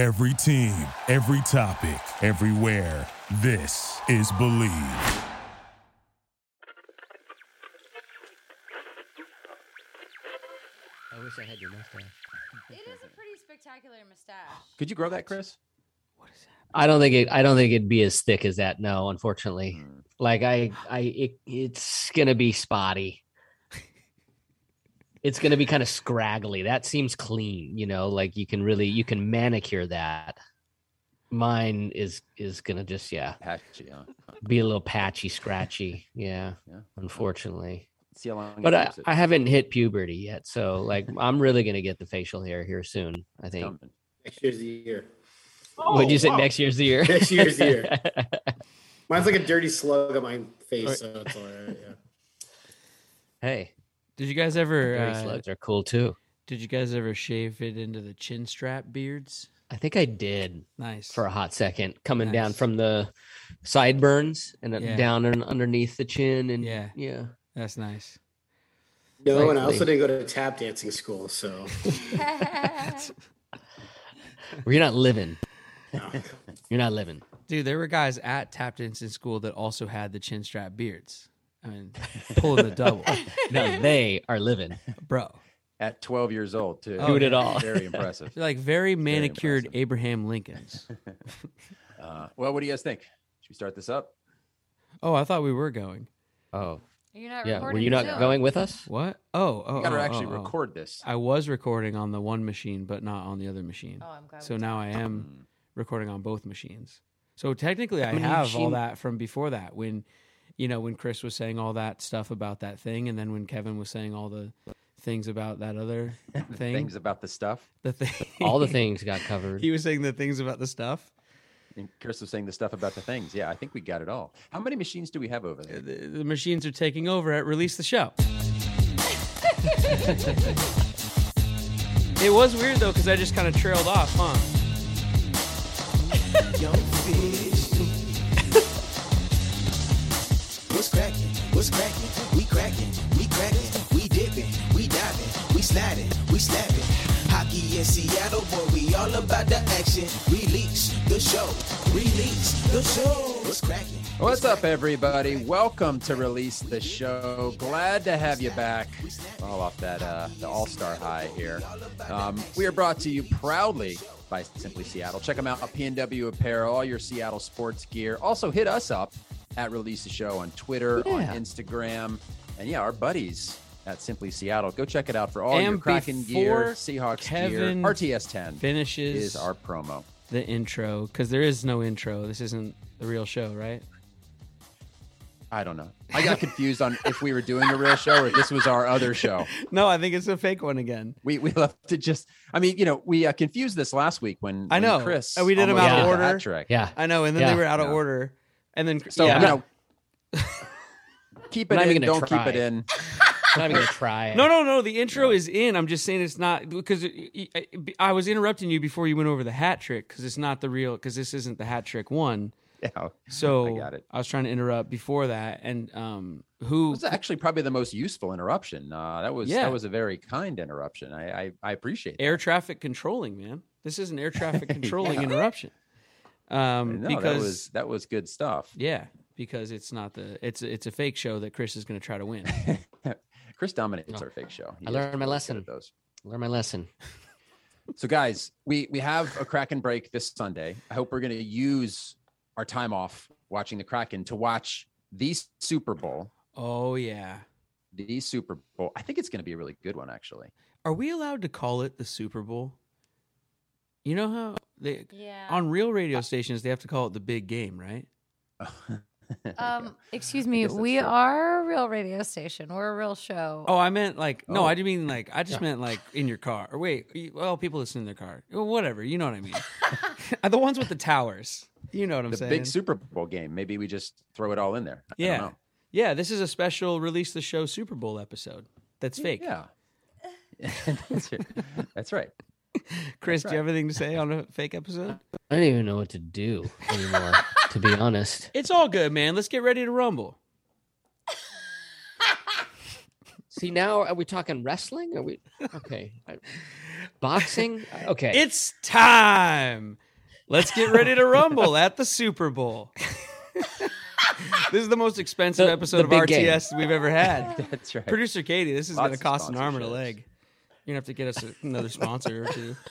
Every team, every topic, everywhere. This is Bleav. I wish I had your mustache. It is a pretty spectacular mustache. Could you grow that, Chris? What is that? I don't think it. I don't think it'd be as thick as that. No, unfortunately. Hmm. Like I, I, it, it's gonna be spotty. It's gonna be kind of scraggly. That seems clean. You know, like you can really you can manicure that. Mine is is gonna just yeah Patchy, huh? be a little patchy, scratchy. Yeah, Yeah. unfortunately. See how long. But I. I haven't hit puberty yet, so like I'm really gonna get the facial hair here soon. I think. Next year's the year. Would you say wow. next year's the year? Next year's the year. Mine's like a dirty slug on my face, so it's all right. Yeah. hey, Did you guys ever? dirty Uh, slugs are cool too. did you guys ever shave it into the chin strap beards? I think I did Nice. for a hot second, coming down from the sideburns and then Yeah. down and underneath the chin, and Yeah. yeah. That's nice. No, and I also didn't go to tap dancing school, so Well, you're not living. no. You're not living. Dude, there were guys at tap dancing school that also had the chin strap beards. I mean, pulling the double, No, they are living. bro. At 12 years old, too. Oh, Doing it all. Very impressive. They're like very manicured impressive. Abraham Lincolns. Uh, well, what do you guys think? Should we start this up? Oh, I thought we were going. Oh, You're not yeah. recording. Were you not Zoom. going with us? What? Oh, oh, We got to oh, actually oh, oh. record this. I was recording on the one machine, but not on the other machine. Oh, I'm glad. so we now I am recording on both machines. So technically, I many have all that from before that. When, you know, when Chris was saying all that stuff about that thing, and then when Kevin was saying all the things about that other thing, Things about the stuff. the thing, All the things got covered. he was saying the things about the stuff. And Chris was saying the stuff about the things. Yeah, I think we got it all. How many machines do we have over there? The, the machines are taking over at release the show. it was weird though because I just kind of trailed off, huh? Cracking? What's cracking? We cracking, we cracking, we dipping, we diving, we sliding, we snapping. Hockey in Seattle, boy, we all about the action. Release the show, release the show. What's cracking? What's up, everybody? Welcome to Release the Show. Glad to have you back. All off that uh, the All Star high here. Um, we are brought to you proudly by Simply Seattle. Check them out at PNW Apparel, all your Seattle sports gear. Also, hit us up at Release the Show on Twitter, on Instagram, and yeah, our buddies at Simply Seattle. Go check it out for all your And Kraken gear, Seahawks Kevin gear. RTS 10 Finishes is our promo. the intro because there is no intro. This isn't the real show, right? I don't know. I got confused on if we were doing a real show or if this was our other show. No, I think it's a fake one again. We we left to just. I mean, you know, we uh, confused this last week when I when know. Chris And we did 'em almost out of did the order. Yeah. I know, and then Yeah. they were out of Yeah. order, and then So yeah. you know, keep it Not in. even gonna Don't keep it in. I'm not even gonna try. No, no, no. The intro is in. I'm just saying it's not because it- it- I was interrupting you before you went over the hat trick because it's not the real because this isn't the hat trick one. Yeah, So I got it. I was trying to interrupt before that, and um, who? Was actually probably the most useful interruption. Uh, that was Yeah. that was a very kind interruption. I I, I appreciate it. air traffic controlling, man. This is an air traffic controlling Yeah. interruption. Um, No, because that was that was good stuff. yeah, because it's not the it's it's a fake show that Chris is going to try to win. Chris dominates Oh. our fake show. He I learned my lesson. at Those. Learn my lesson. So, guys, we we have a Kraken break this Sunday. I hope we're going to use our time off watching the Kraken to watch the Super Bowl. oh yeah, The Super Bowl. I think it's going to be a really good one, actually. are we allowed to call it the Super Bowl? You know how they Yeah. on real radio stations they have to call it the big game, right? um, excuse me. We true. are a real radio station. We're a real show. Oh, I meant like no, Oh. I didn't mean like I just meant like in your car. Or wait, y- well, people listen in their car. Well, whatever, you know what I mean. the ones with the towers. You know what I'm the saying? The big Super Bowl game. Maybe we just throw it all in there. I don't Yeah. know. Yeah, this is a special release the show Super Bowl episode. That's fake. Yeah. that's, right. that's right. Chris, That's do you have anything to say on a fake episode? I don't even know what to do anymore, to be honest. It's all good, man. Let's get ready to rumble. See, now are we talking wrestling? Are we okay? Boxing? Okay. It's time. Let's get ready to rumble at the Super Bowl. this is the most expensive The- episode the of big game. RTS we've ever had. That's right. Producer Katie, this is Lots going to cost an arm and a leg. You're going to have to get us another sponsor or two.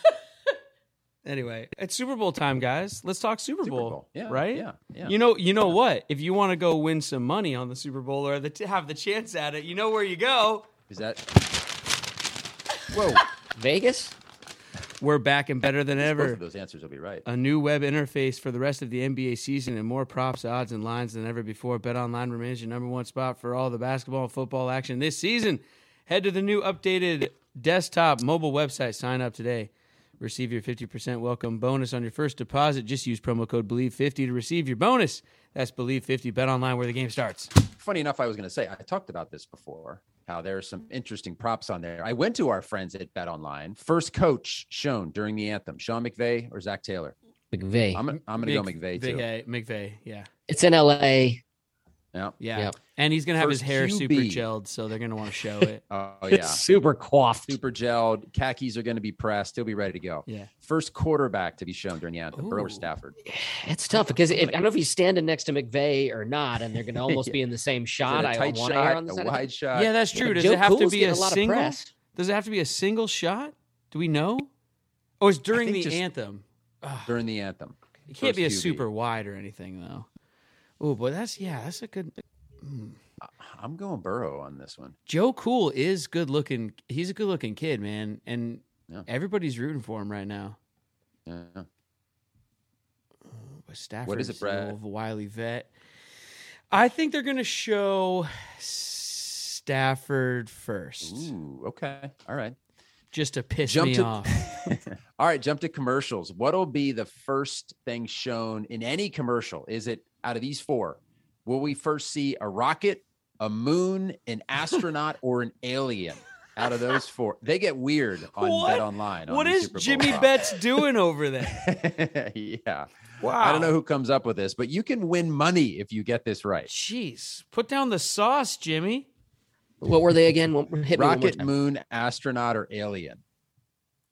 Anyway, it's Super Bowl time, guys. Let's talk Super, Super Bowl. Bowl. Yeah, right? yeah, yeah. You know, you know what? If you want to go win some money on the Super Bowl or the, have the chance at it, you know where you go. Is that? Whoa! Vegas? We're back and better than Both ever. of those answers will be right. A new web interface for the rest of the NBA season and more props, odds, and lines than ever before. Bet Online remains your number one spot for all the basketball and football action this season. Head to the new updated desktop mobile website. Sign up today. Receive your 50% welcome bonus on your first deposit. Just use promo code BLEAV50 to receive your bonus. That's BLEAV50. Bet online where the game starts. Funny enough, I was going to say I talked about this before. How there's some interesting props on there. I went to our friends at Bet Online. First coach shown during the anthem: Sean McVay or Zac Taylor. McVay. I'm gonna, I'm gonna go McVay too. McVay, McVay, yeah. it's in LA. Yeah. Yeah. Yep. And he's going to have his First hair super QB. gelled, so they're going to want to show it. Oh yeah. Super coiffed. Super gelled. Khakis are going to be pressed. He'll be ready to go. Yeah. First quarterback to be shown during the anthem: Burrow Ooh. or Stafford. It's tough because if, I don't know if he's standing next to McVay or not, and they're going to almost be in the same shot. a I tight want shot, on the a wide shot. yeah, that's true. Does Joe it have to be a a lot single? press. Does it have to be a single shot? Do we know? Or it's during the anthem? during the anthem. It can't be a QB. super wide or anything though. Oh, boy, that's yeah, that's a good. Mm. I'm going Burrow on this one. Joe Cool is good looking. He's a good looking kid, man, and Yeah. everybody's rooting for him right now. Yeah. But Stafford, is it, Brad? Old wily vet. I think they're going to show Stafford first, Ooh. Okay. All right. just to piss Jump me to- off. All right, jump to commercials. What'll be the first thing shown in any commercial? Is it out of these four? Will we first see a rocket, a moon, an astronaut, or an alien? Out of those four, they get weird on What? Bet Online. on what these is Super Bowl Jimmy props. Betts doing over there? yeah, Wow. I don't know who comes up with this, but you can win money if you get this right. Jeez, put down the sauce, Jimmy. What were they again? Hit me one more Rocket, time. moon, astronaut, or alien?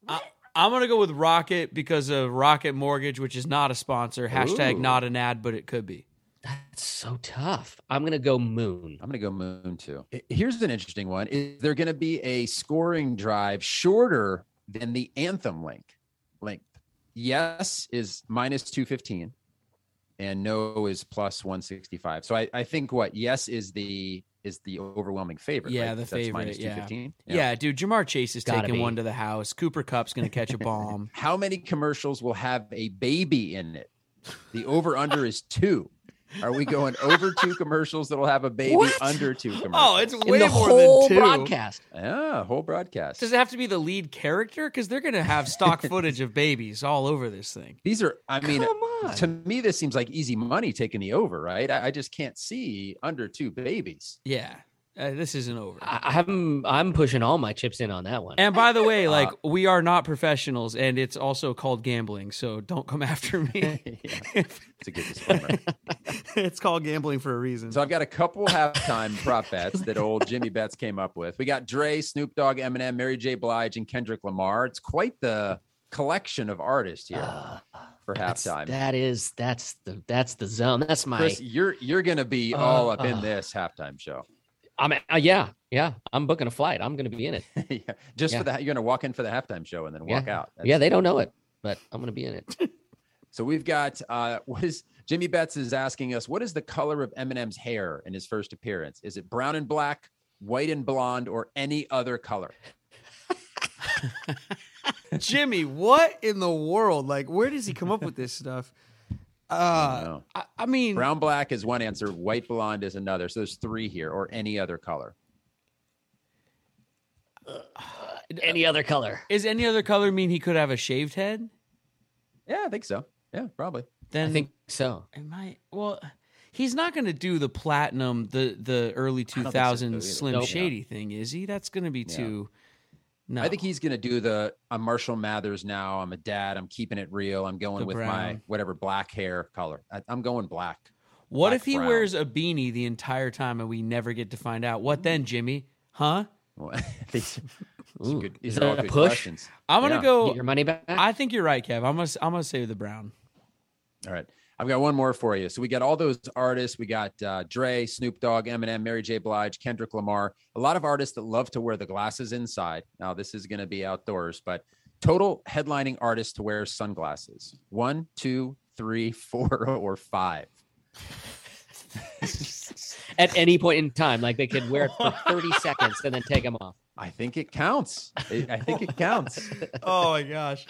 Uh, I'm gonna go with Rocket because of Rocket Mortgage, which is not a sponsor. Hashtag Ooh. not an ad, but it could be. That's so tough. I'm going to go Moon. I'm going to go moon too. Here's an interesting one. Is there going to be a scoring drive shorter than the anthem link length? Yes is minus 215 and no is plus 165. So I, I think what yes is the is the overwhelming favorite. Yeah, right? the that's favorite, minus yeah. 215. Yeah, dude, Ja'Marr Chase is Gotta taking be. one to the house. Cooper Kupp's gonna catch a bomb. How many commercials will have a baby in it? The over under is two. Are we going over two commercials that'll have a baby What? under two oh, commercials? oh, it's In way the more whole than two. broadcast. yeah, whole broadcast. Does it have to be the lead character? Because they're gonna have stock footage of babies all over this thing. These are, I mean, to me, this seems like easy money taking the over, right? I, I just can't see under two babies. Yeah, uh, this isn't over. I, I'm I'm pushing all my chips in on that one. And by the way, like Uh, we are not professionals, and it's also called gambling. So don't come after me. Yeah, it's a good disclaimer. it's called gambling for a reason. so I've got a couple halftime prop bets that old Jimmy Betts came up with. We got Dre, Snoop Dogg, Eminem, Mary J. Blige, and Kendrick Lamar. It's quite the collection of artists here Uh, for halftime. That is that's the that's the zone. That's my. Chris, you're you're gonna be Uh, all up in uh. this halftime show. I'm uh, yeah yeah. I'm booking a flight. I'm going to be in it. yeah, just Yeah. for the you're gonna walk in for the halftime show and then walk Yeah. out. yeah, they don't know it, but I'm going to be in it. So we've got uh what is Jimmy Betts is asking us what is the color of Eminem's hair in his first appearance? Is it brown and black, white and blonde, or any other color? Jimmy, what in the world? Like, where does he come up with this stuff? I Uh, don't. I, I mean, Brown black is one answer, white blonde is another. So there's three here, or any other color. Any other color? is any other color mean he could have a shaved head? Yeah, I think so. Yeah, probably. Then I think so. Am I well? He's not going to do the platinum, the the early two think so. Slim Nope. Shady thing, is he? That's going to be Yeah. too. No, I think he's gonna do the I'm Marshall Mathers now. I'm a dad. I'm keeping it real. I'm going The with my whatever black hair color. I, I'm going black. What black if he brown. wears a beanie the entire time and we never get to find out? What then, Jimmy? Huh? These, these Ooh, good, is these are that a push? questions. I'm gonna Yeah. go. Get your money back. I think you're right, Kev. I'm gonna I'm gonna say the Brown. All right. I've got one more for you. So we got all those artists. We got uh, Dre, Snoop Dogg, Eminem, Mary J. Blige, Kendrick Lamar. A lot of artists that love to wear the glasses inside. Now this is going to be outdoors, but total headlining artists to wear sunglasses. One, two, three, four, or five. At any point in time, like they could wear it for 30 seconds and then take them off. I think it counts. I I think it counts. oh my gosh.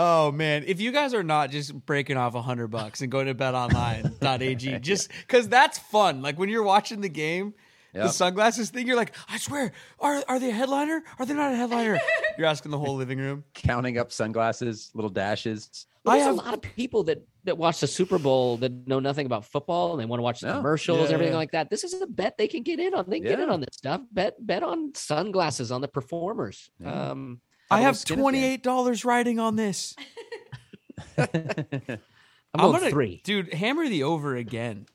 Oh man, if you guys are not just breaking off a hundred bucks and going to betonline.ag, just because that's fun. Like when you're watching the game, the sunglasses thing, you're like, I swear, are are they a headliner? Are they not a headliner? You're asking the whole living room. Counting up sunglasses, little dashes. Well, I there's have- a lot of people that that watch the Super Bowl that know nothing about football and they want to watch the Yeah. commercials, Yeah, everything yeah. like that. This is a bet they can get in on. They can get in on this stuff. Bet bet on sunglasses on the performers. Yeah. Um, I Have a have skin in the twenty eight dollars riding on this. I'm, I'm going gonna three. dude hammer the over again.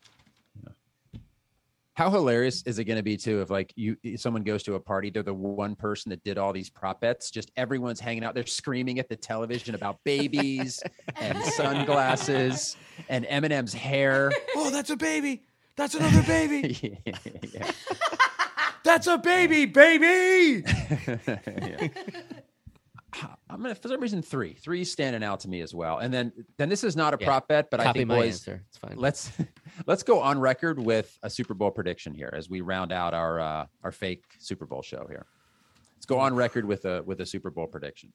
How hilarious is it going to be too if like you someone goes to a party, they're the one person that did all these prop bets, just everyone's hanging out, they're screaming at the television about babies and sunglasses and Eminem's hair. Oh, that's a baby. That's another baby. yeah. That's a baby, baby. Yeah. I'm gonna for some reason three, three standing out to me as well. And then then this is not a Yeah. prop bet, but I Copy think my boys, answer. It's fine. let's let's go on record with a Super Bowl prediction here as we round out our uh, our fake Super Bowl show here. Let's go on record with a with a Super Bowl prediction.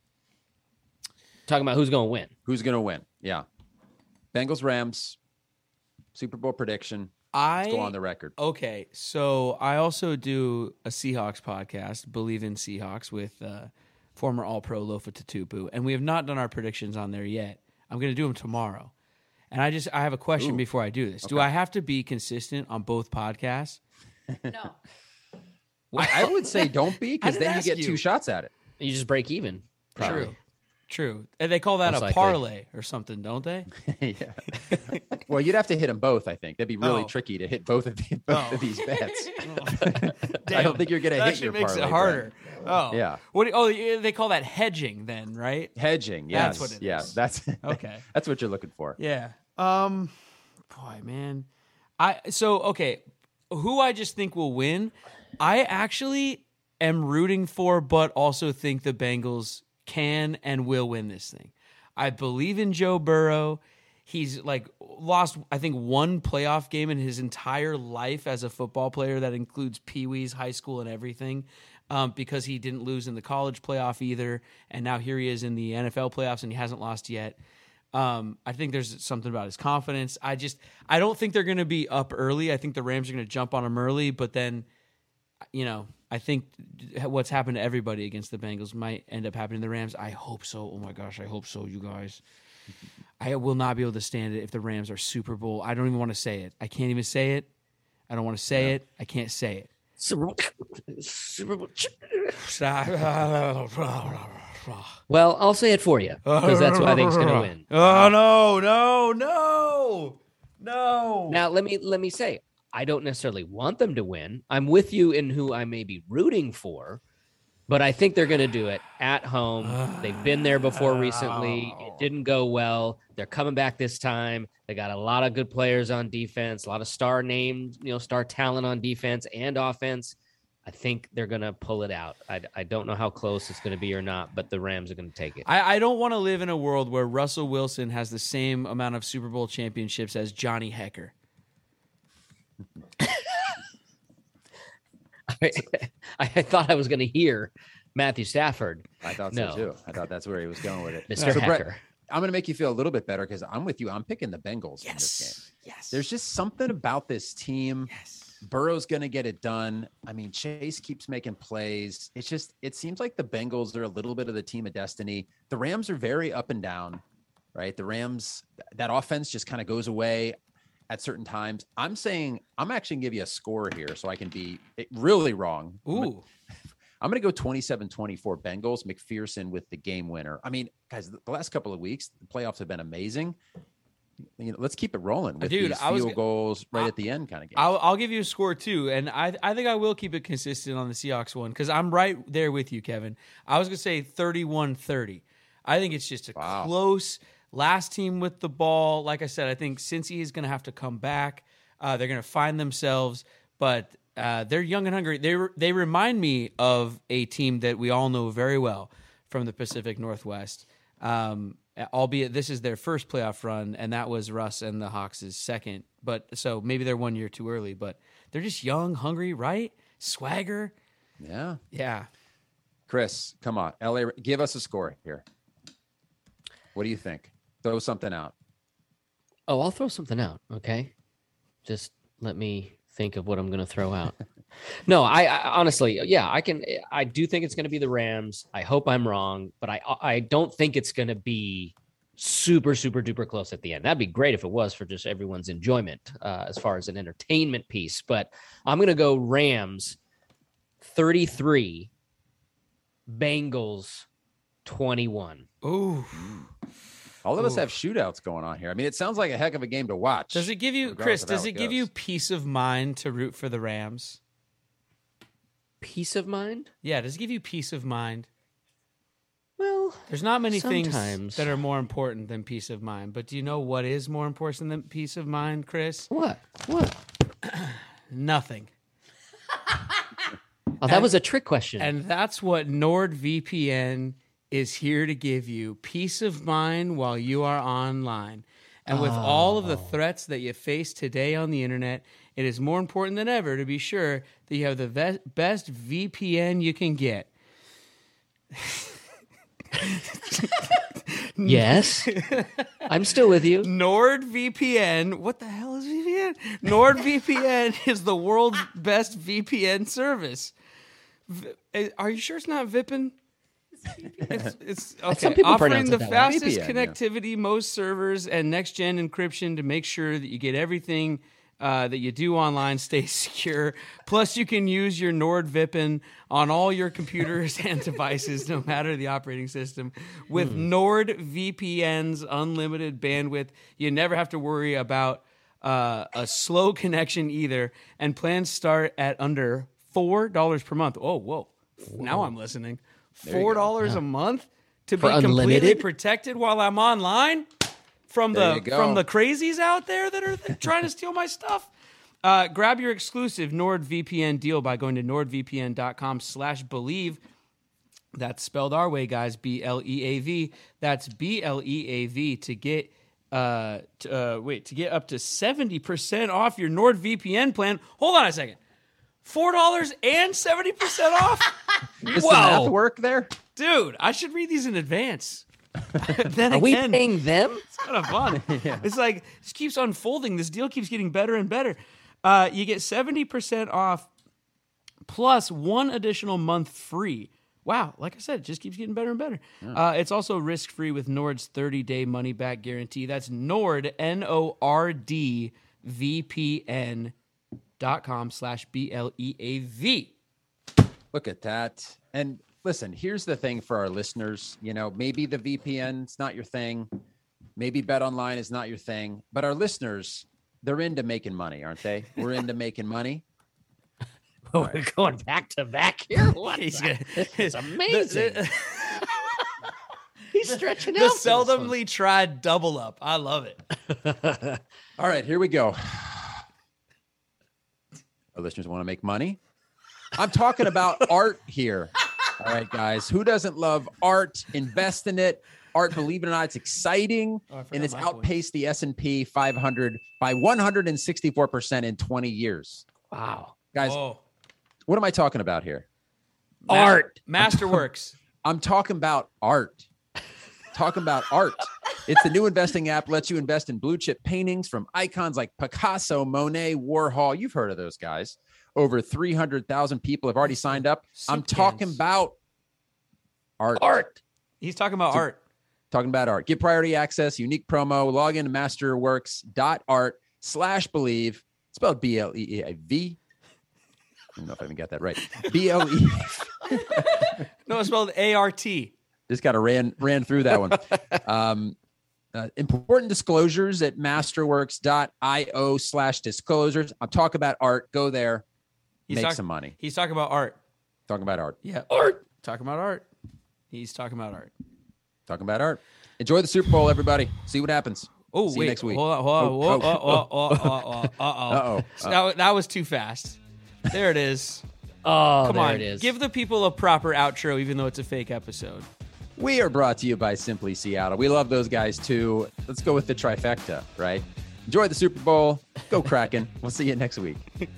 Talking about who's going to win. Who's going to win? Yeah, Bengals Rams Super Bowl prediction. Let's go on the record. okay. So I also do a Seahawks podcast, Bleav in Seahawks, with uh, former All Pro Lofa Tatupu, and we have not done our predictions on there yet. I'm going to do them tomorrow. And I just I have a question Ooh. before I do this. Do I have to be consistent on both podcasts? No. I, I would say don't be because then you get you. two shots at it. You just break even. Probably. True. True. And they call that Most a likely. parlay or something, don't they? yeah. well, you'd have to hit them both. I think that'd be really Oh. tricky to hit both of the, both Oh. of these bets. I don't think you're going to that hit actually your makes parlay, it Brett. harder. Oh, Yeah. What? Oh, they call that hedging, then, right? Hedging. Yes. That's what it yeah. is. That's Okay. that's what you're looking for. Yeah. Um boy, man. I so okay, who I just think will win, I actually am rooting for but also think the Bengals can and will win this thing. I believe in Joe Burrow. He's like lost I think one playoff game in his entire life as a football player that includes Pee-wee's, high school and everything. Um, because he didn't lose in the college playoff either, and now here he is in the NFL playoffs and he hasn't lost yet. Um, I think there's something about his confidence. I just I don't think they're going to be up early. I think the Rams are going to jump on him early, but then you know, I think what's happened to everybody against the Bengals might end up happening to the Rams. I hope so. Oh my gosh, I hope so, you guys. I will not be able to stand it if the Rams are Super Bowl. I don't even want to say it. I can't even say it. I don't want to say it. I can't say it. Well, I'll say it for you because that's who I think is going to win. Oh no, no, no, no. Now, let me let me say, I don't necessarily want them to win. I'm with you in who I may be rooting for, but I think they're going to do it at home. They've been there before ah. recently. It didn't go well. They're coming back this time. They got a lot of good players on defense, a lot of star names, you know, star talent on defense and offense. I think they're going to pull it out. I, I don't know how close it's going to be or not, but the Rams are going to take it. I, I don't want to live in a world where Russell Wilson has the same amount of Super Bowl championships as Johnny Hekker. I, I thought I was going to hear Matthew Stafford, I thought No. so too. I thought that's where he was going with it. Mr. So, Brett, I'm going to make you feel a little bit better because I'm with you. I'm picking the Bengals in this game. Yes. There's just something about this team. yes. Burrow's going to get it done. I mean, Chase keeps making plays. It's just, it seems like the Bengals are a little bit of the team of destiny. The Rams are very up and down, right? The Rams, that offense just kind of goes away at certain times. I'm saying, I'm actually to give you a score here so I can be eh, really wrong. Gonna- Ooh. I'm going to go 27 24 Bengals, McPherson with the game winner. I mean, guys, the last couple of weeks, the playoffs have been amazing. you know, let's keep it rolling with Dude, these I was field g- goals right I- at the end kind of game. I'll, I'll give you a score too, and I I think I will keep it consistent on the Seahawks one because I'm right there with you, Kevin. I was gonna say 31-30. I think it's just a Wow. close last team with the ball. Like I said, I think Cincy is gonna have to come back. Uh, they're gonna find themselves, but uh, they're young and hungry. They re- they remind me of a team that we all know very well from the Pacific Northwest. Um, albeit this is their first playoff run, and that was Russ and the Hawks' second. But so maybe they're one year too early, but they're just young, hungry, right? Swagger, yeah. yeah. Chris, come on. LA, give us a score here. What do you think? Throw something out. Oh, I'll throw something out. Okay, just let me think of what I'm going to throw out. no, I, I honestly, yeah, I can. I do think it's going to be the Rams. I hope I'm wrong, but I I don't think it's going to be super super duper close at the end. That'd be great if it was for just everyone's enjoyment uh, as far as an entertainment piece. But I'm going to go Rams 33, Bengals 21. Ooh, All of us have shootouts going on here. I mean, it sounds like a heck of a game to watch. does it give you, Chris? Does it it give you peace of mind to root for the Rams? Peace of mind. Yeah, does it give you peace of mind? Well, There's not many things that are more important than peace of mind. But do you know what is more important than peace of mind, Chris? what? What? Nothing. Oh, that was a trick question. And that's what NordVPN is here to give you peace of mind while you are online. And with all of the threats that you face today on the internet, it is more important than ever to be sure that you have the ve- best VPN you can get. yes, I'm still with you. NordVPN. What the hell is VPN? NordVPN is the world's best VPN service. Eh, Are you sure it's not Vipin? It's, it's okay. Some people Offering pronounce it the that fastest VPN, yeah. connectivity, most servers, and next gen encryption to make sure that you get everything uh, that you do online stays secure. Plus, you can use your NordVPN on all your computers and devices, no matter the operating system. With NordVPN's unlimited bandwidth, you never have to worry about uh, a slow connection either. And plans start at under four dollars per month. Oh, whoa! Now I'm listening. Four dollars a month to For be completely unlimited? protected while I'm online from the from the crazies out there that are th- trying to steal my stuff. Uh, grab your exclusive NordVPN deal by going to nordvpn.com slash bleav. That's spelled our way, guys. B L E A V. That's B L E A V to get uh, t- uh wait to get up to seventy percent off your NordVPN plan. Hold on a second. Four dollars and seventy percent off, Whoa. the math work there? dude. I should read these in advance. then Are we again, paying them? it's kind of fun. It's like it keeps unfolding. This deal keeps getting better and better. Uh, you get seventy percent off plus one additional month free. Wow, like I said, it just keeps getting better and better. Uh, it's also risk free with Nord's 30 day money back guarantee. That's Nord, N O R D V P N dot com slash B L E A V. Look at that. And listen, here's the thing for our listeners. You know, maybe the VPN's not your thing. Maybe Bet Online is not your thing. But our listeners, they're into making money, aren't they? We're into making money. We're going back to back here. What? He's the- gonna- this is The- amazing. the- He's stretching the out. for this seldomly tried double up. I love it. All right, here we go. Our listeners want to make money. I'm talking about art here. All right, guys. Who doesn't love art? Invest in it. Art, believe it or not, it's exciting, Oh, and it's my point. outpaced the S&P 500 by 164% in 20 years. Wow. Guys, Oh. what am I talking about here? Art. Masterworks. I'm talking about art. talking about art. It's the new investing app, lets you invest in blue chip paintings from icons like Picasso, Monet, Warhol. You've heard of those guys. Over 300,000 people have already signed up. I'm talking cans. about art. Art. He's talking about So- art. Talking about art. Get priority access, unique promo. Log in to masterworks.art slash bleav. Spelled B L E A V. I don't know if I even got that right. B L E. No, it's spelled A R T. just got to ran ran through that one. Um, uh, important disclosures at masterworks.io slash disclosures. I'm talking about art. Go there, He's make talk- some money. He's talking about art. Talking about art. Yeah. Art. Talking about art. He's talking about art. Talking about art. Enjoy the Super Bowl, everybody. See what happens. Oh, See you wait. next week. Hold on. Hold on. Oh, Whoa, oh, oh, oh, oh, oh, oh. That, was too fast. There it is. Oh, Come there on. it is. Give the people a proper outro, even though it's a fake episode. We are brought to you by Simply Seattle. We love those guys too. Let's go with the trifecta, right? Enjoy the Super Bowl. Go Kraken. we'll see you next week.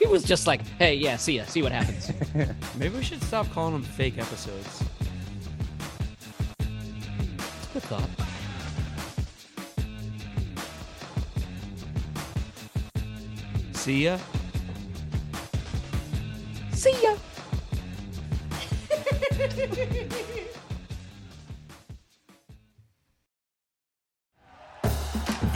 It was just like, hey, yeah, see ya, see what happens. Maybe we should stop calling them fake episodes. Good thought. See ya. See ya.